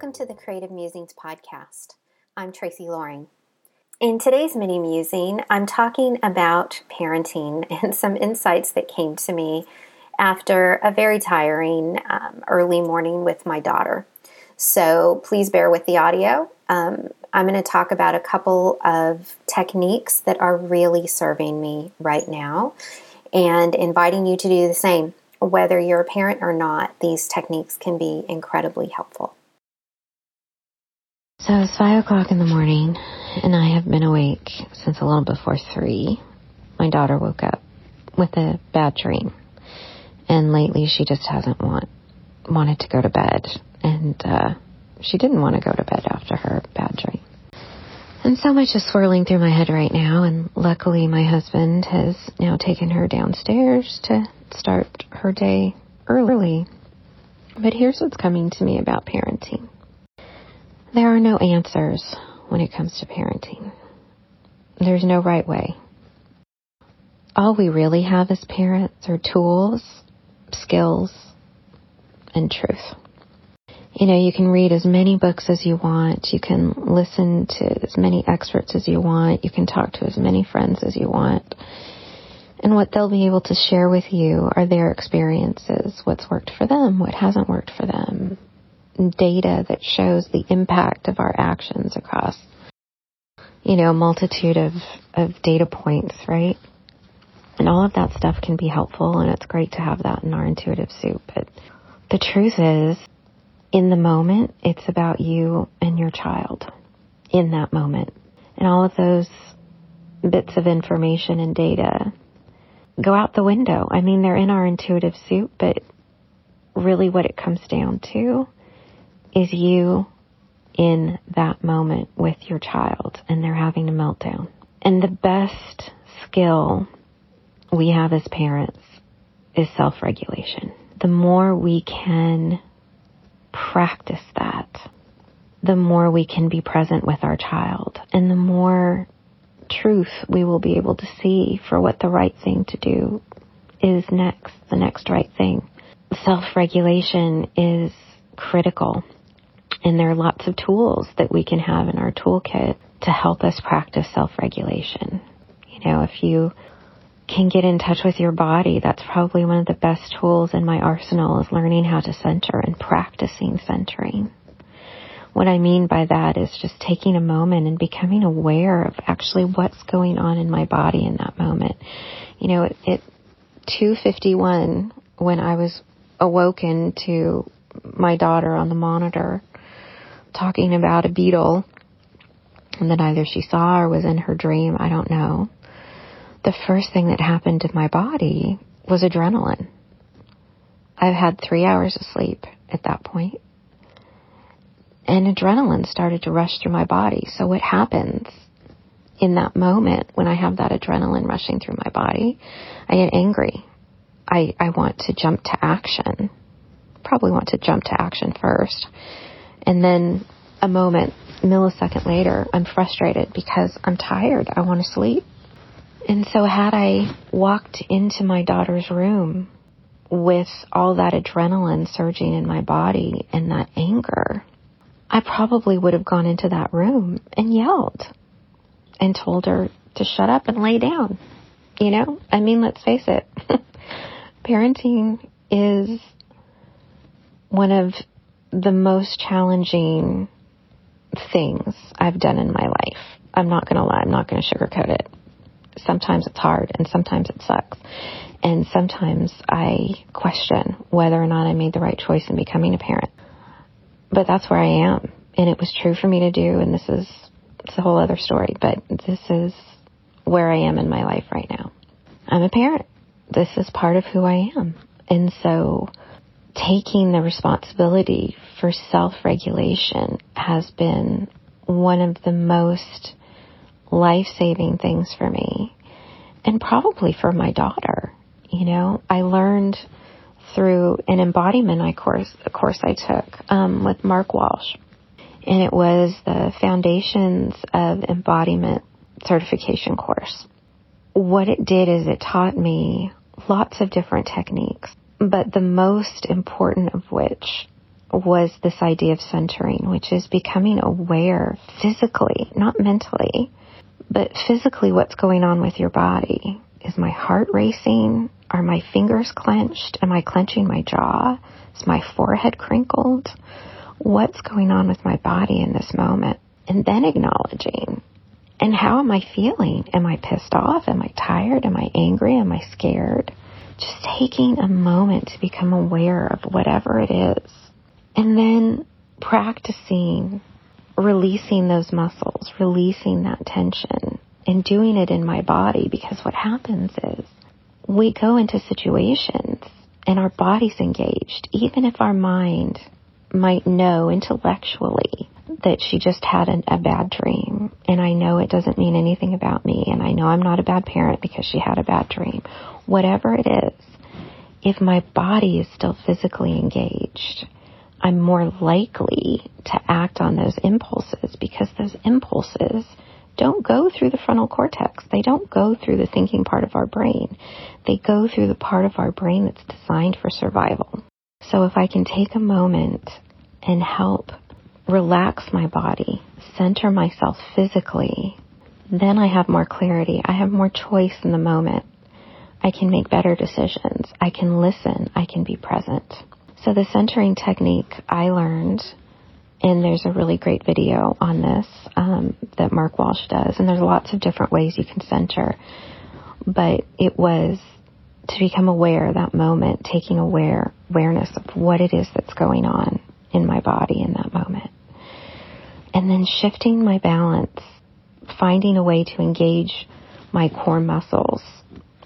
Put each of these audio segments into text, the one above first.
Welcome to the Creative Musings podcast. I'm Tracy Loring. In today's mini musing, I'm talking about parenting and some insights that came to me after a very tiring um, early morning with my daughter. So please bear with the audio. Um, I'm going to talk about a couple of techniques that are really serving me right now and inviting you to do the same. Whether you're a parent or not, these techniques can be incredibly helpful. So it's five o'clock in the morning, and I have been awake since a little before three. My daughter woke up with a bad dream, and lately she just hasn't want wanted to go to bed, and uh, she didn't want to go to bed after her bad dream. And so much is swirling through my head right now, and luckily my husband has now taken her downstairs to start her day early. But here's what's coming to me about parenting. There are no answers when it comes to parenting. There's no right way. All we really have as parents are tools, skills, and truth. You know, you can read as many books as you want. You can listen to as many experts as you want. You can talk to as many friends as you want. And what they'll be able to share with you are their experiences, what's worked for them, what hasn't worked for them, data that shows the impact of our actions across, you know, a multitude of, of data points, right? And all of that stuff can be helpful and it's great to have that in our intuitive soup. But the truth is, in the moment, it's about you and your child in that moment. And all of those bits of information and data go out the window. I mean, they're in our intuitive soup, but really what it comes down to is you in that moment with your child and they're having a meltdown. And the best skill we have as parents is self-regulation. The more we can practice that, the more we can be present with our child and the more truth we will be able to see for what the right thing to do is next, the next right thing. Self-regulation is critical and there are lots of tools that we can have in our toolkit to help us practice self-regulation. You know, if you can get in touch with your body, that's probably one of the best tools in my arsenal is learning how to center and practicing centering. What I mean by that is just taking a moment and becoming aware of actually what's going on in my body in that moment. You know, at, at 251, when I was awoken to my daughter on the monitor, talking about a beetle and that either she saw or was in her dream, I don't know. The first thing that happened to my body was adrenaline. I've had three hours of sleep at that point, and adrenaline started to rush through my body. So what happens in that moment when I have that adrenaline rushing through my body? I get angry. I, I want to jump to action. Probably want to jump to action first and then a moment, millisecond later, I'm frustrated because I'm tired. I want to sleep. And so had I walked into my daughter's room with all that adrenaline surging in my body and that anger, I probably would have gone into that room and yelled and told her to shut up and lay down. You know, I mean, let's face it. Parenting is one of the most challenging things I've done in my life. I'm not going to lie. I'm not going to sugarcoat it. Sometimes it's hard and sometimes it sucks. And sometimes I question whether or not I made the right choice in becoming a parent. But that's where I am. And it was true for me to do. And this is, it's a whole other story, but this is where I am in my life right now. I'm a parent. This is part of who I am. And so taking the responsibility for self-regulation has been one of the most life-saving things for me and probably for my daughter. You know, I learned through an embodiment I course, a course I took um, with Mark Walsh, and it was the Foundations of Embodiment certification course. What it did is it taught me lots of different techniques but the most important of which was this idea of centering, which is becoming aware physically, not mentally, but physically what's going on with your body. Is my heart racing? Are my fingers clenched? Am I clenching my jaw? Is my forehead crinkled? What's going on with my body in this moment? And then acknowledging. And how am I feeling? Am I pissed off? Am I tired? Am I angry? Am I scared? Just taking a moment to become aware of whatever it is. And then practicing releasing those muscles, releasing that tension and doing it in my body because what happens is we go into situations and our body's engaged, even if our mind might know intellectually that she just had an, a bad dream and I know it doesn't mean anything about me and I know I'm not a bad parent because she had a bad dream. Whatever it is, if my body is still physically engaged, I'm more likely to act on those impulses because those impulses don't go through the frontal cortex. They don't go through the thinking part of our brain. They go through the part of our brain that's designed for survival. So if I can take a moment and help relax my body, center myself physically, then I have more clarity. I have more choice in the moment. I can make better decisions. I can listen. I can be present. So the centering technique I learned and there's a really great video on this um, that Mark Walsh does, and there's lots of different ways you can center. But it was to become aware that moment, taking aware awareness of what it is that's going on in my body in that moment, and then shifting my balance, finding a way to engage my core muscles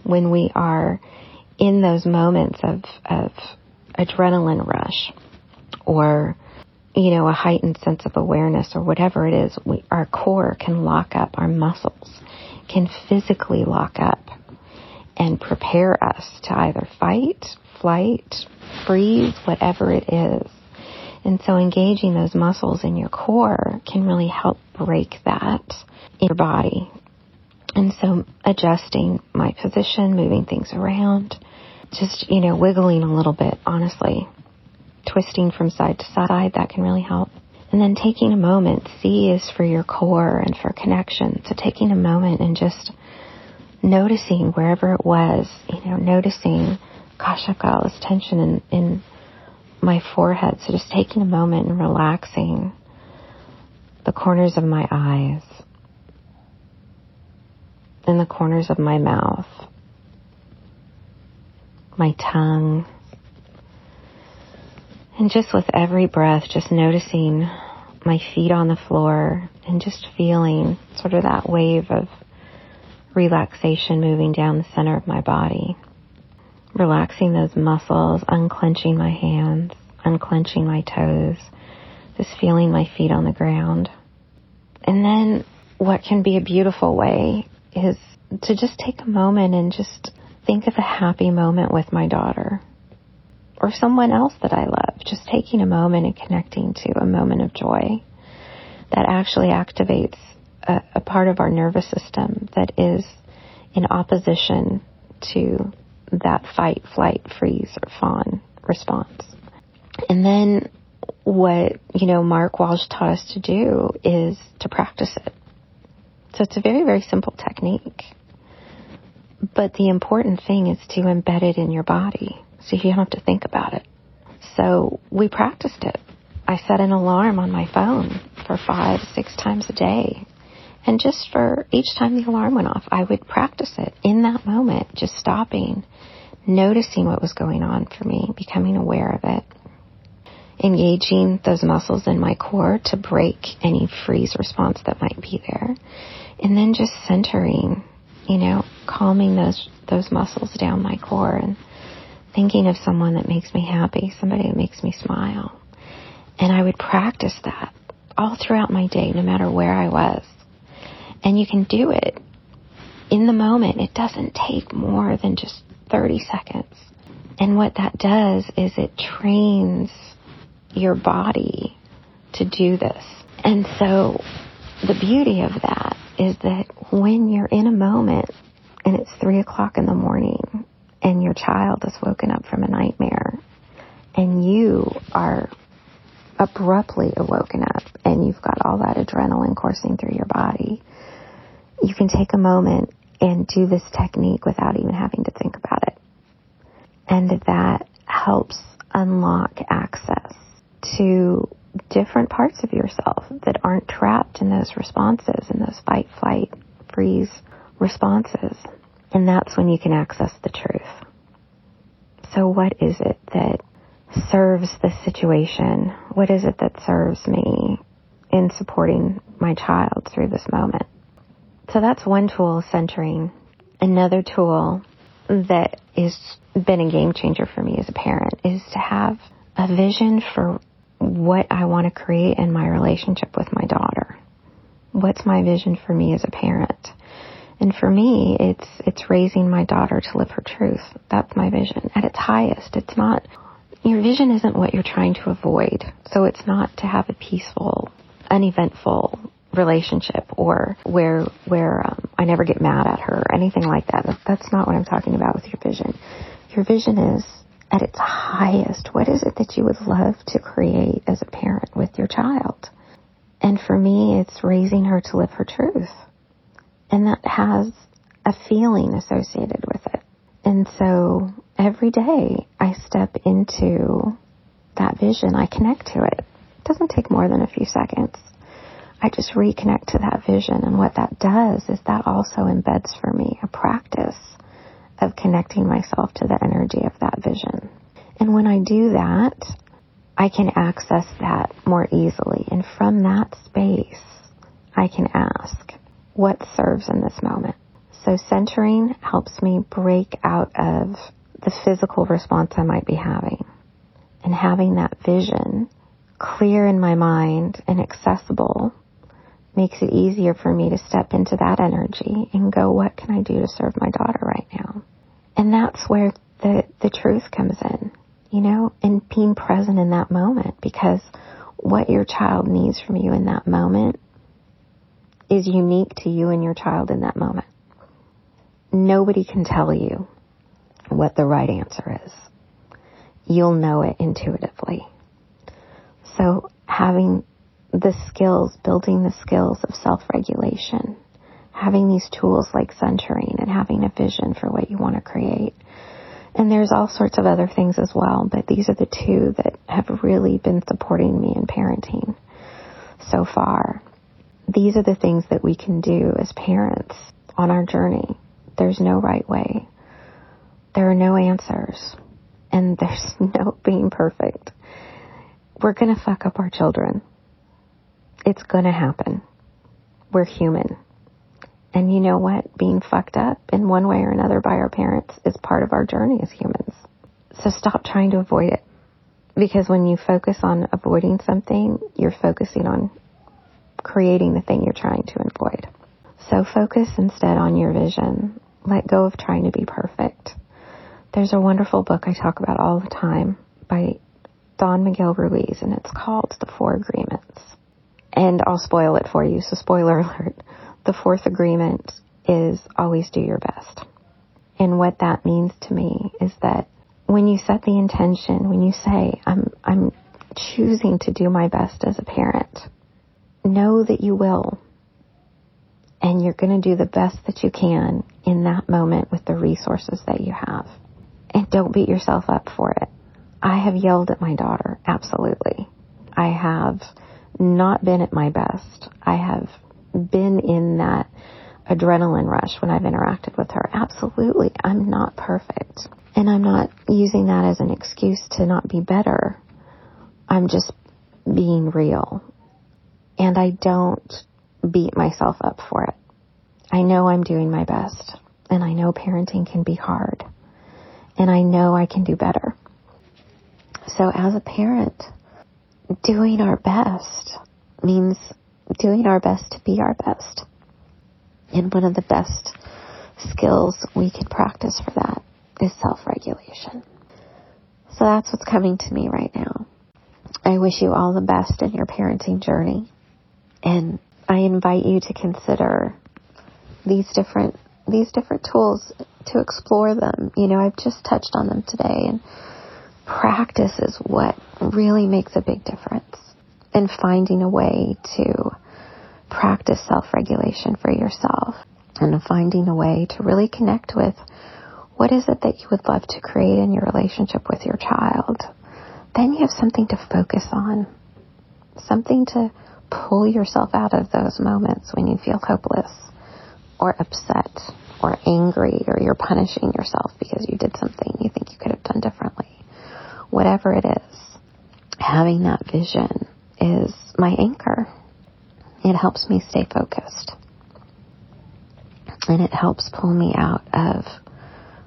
when we are in those moments of of adrenaline rush or you know, a heightened sense of awareness or whatever it is, we, our core can lock up, our muscles can physically lock up and prepare us to either fight, flight, freeze, whatever it is. And so engaging those muscles in your core can really help break that in your body. And so adjusting my position, moving things around, just, you know, wiggling a little bit, honestly, twisting from side to side, that can really help. And then taking a moment, C is for your core and for connection. So taking a moment and just noticing wherever it was, you know, noticing, gosh, I've got all this tension in, in my forehead. So just taking a moment and relaxing the corners of my eyes and the corners of my mouth, my tongue, and just with every breath, just noticing my feet on the floor and just feeling sort of that wave of relaxation moving down the center of my body. Relaxing those muscles, unclenching my hands, unclenching my toes, just feeling my feet on the ground. And then what can be a beautiful way is to just take a moment and just think of a happy moment with my daughter or someone else that I love. Just taking a moment and connecting to a moment of joy that actually activates a, a part of our nervous system that is in opposition to that fight, flight, freeze, or fawn response. And then what, you know, Mark Walsh taught us to do is to practice it. So it's a very, very simple technique. But the important thing is to embed it in your body so you don't have to think about it. So we practiced it. I set an alarm on my phone for five, six times a day. And just for each time the alarm went off, I would practice it in that moment, just stopping, noticing what was going on for me, becoming aware of it, engaging those muscles in my core to break any freeze response that might be there, and then just centering, you know, calming those, those muscles down my core and thinking of someone that makes me happy, somebody that makes me smile. And I would practice that all throughout my day, no matter where I was. And you can do it in the moment. It doesn't take more than just 30 seconds. And what that does is it trains your body to do this. And so the beauty of that is that when you're in a moment and it's three o'clock in the morning and your child has woken up from a nightmare and you are abruptly awoken up and you've got all that adrenaline coursing through your body, you can take a moment and do this technique without even having to think about it. And that helps unlock access to different parts of yourself that aren't trapped in those responses, in those fight, flight, freeze responses. And that's when you can access the truth. So what is it that serves the situation? What is it that serves me in supporting my child through this moment? So that's one tool, centering. Another tool that has been a game changer for me as a parent is to have a vision for what I want to create in my relationship with my daughter. What's my vision for me as a parent? And for me, it's, it's raising my daughter to live her truth. That's my vision. At its highest, it's not, your vision isn't what you're trying to avoid. So it's not to have a peaceful, uneventful relationship or where, where um, I never get mad at her or anything like that. That's not what I'm talking about with your vision. Your vision is at its highest. What is it that you would love to create as a parent with your child? And for me, it's raising her to live her truth. And that has a feeling associated with it. And so every day I step into that vision, I connect to it. It doesn't take more than a few seconds. I just reconnect to that vision. And what that does is that also embeds for me a practice of connecting myself to the energy of that vision. And when I do that, I can access that more easily. And from that space, I can ask, what serves in this moment? So centering helps me break out of the physical response I might be having. And having that vision clear in my mind and accessible makes it easier for me to step into that energy and go, what can I do to serve my daughter right now? And that's where the, the truth comes in, you know, and being present in that moment because what your child needs from you in that moment is unique to you and your child in that moment. Nobody can tell you what the right answer is. You'll know it intuitively. So having the skills, building the skills of self-regulation, having these tools like centering and having a vision for what you want to create. And there's all sorts of other things as well, but these are the two that have really been supporting me in parenting so far. These are the things that we can do as parents on our journey. There's no right way. There are no answers. And there's no being perfect. We're gonna fuck up our children. It's gonna happen. We're human. And you know what? Being fucked up in one way or another by our parents is part of our journey as humans. So stop trying to avoid it. Because when you focus on avoiding something, you're focusing on creating the thing you're trying to avoid. So focus instead on your vision. Let go of trying to be perfect. There's a wonderful book I talk about all the time by Don Miguel Ruiz, and it's called The Four Agreements. And I'll spoil it for you, so spoiler alert. The fourth agreement is always do your best. And what that means to me is that when you set the intention, when you say, I'm, I'm choosing to do my best as a parent, know that you will. And you're going to do the best that you can in that moment with the resources that you have. And don't beat yourself up for it. I have yelled at my daughter, absolutely. I have not been at my best. I have been in that adrenaline rush when I've interacted with her. Absolutely. I'm not perfect. And I'm not using that as an excuse to not be better. I'm just being real. And I don't beat myself up for it. I know I'm doing my best. And I know parenting can be hard. And I know I can do better. So as a parent, doing our best means doing our best to be our best. And one of the best skills we can practice for that is self-regulation. So that's what's coming to me right now. I wish you all the best in your parenting journey. And I invite you to consider these different, these different tools to explore them. You know, I've just touched on them today and practice is what really makes a big difference in finding a way to practice self-regulation for yourself and finding a way to really connect with what is it that you would love to create in your relationship with your child. Then you have something to focus on, something to pull yourself out of those moments when you feel hopeless or upset or angry or you're punishing yourself because you did something you think you could have done differently. Whatever it is, having that vision is my anchor. It helps me stay focused. And it helps pull me out of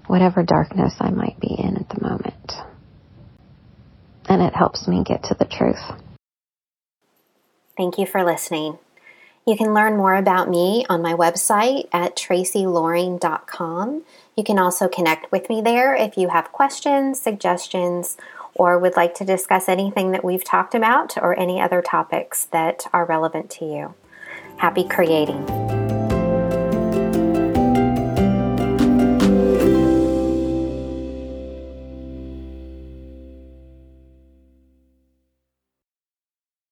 whatever darkness I might be in at the moment. And it helps me get to the truth. Thank you for listening. You can learn more about me on my website at tracyloring.com. You can also connect with me there if you have questions, suggestions, or would like to discuss anything that we've talked about or any other topics that are relevant to you. Happy creating.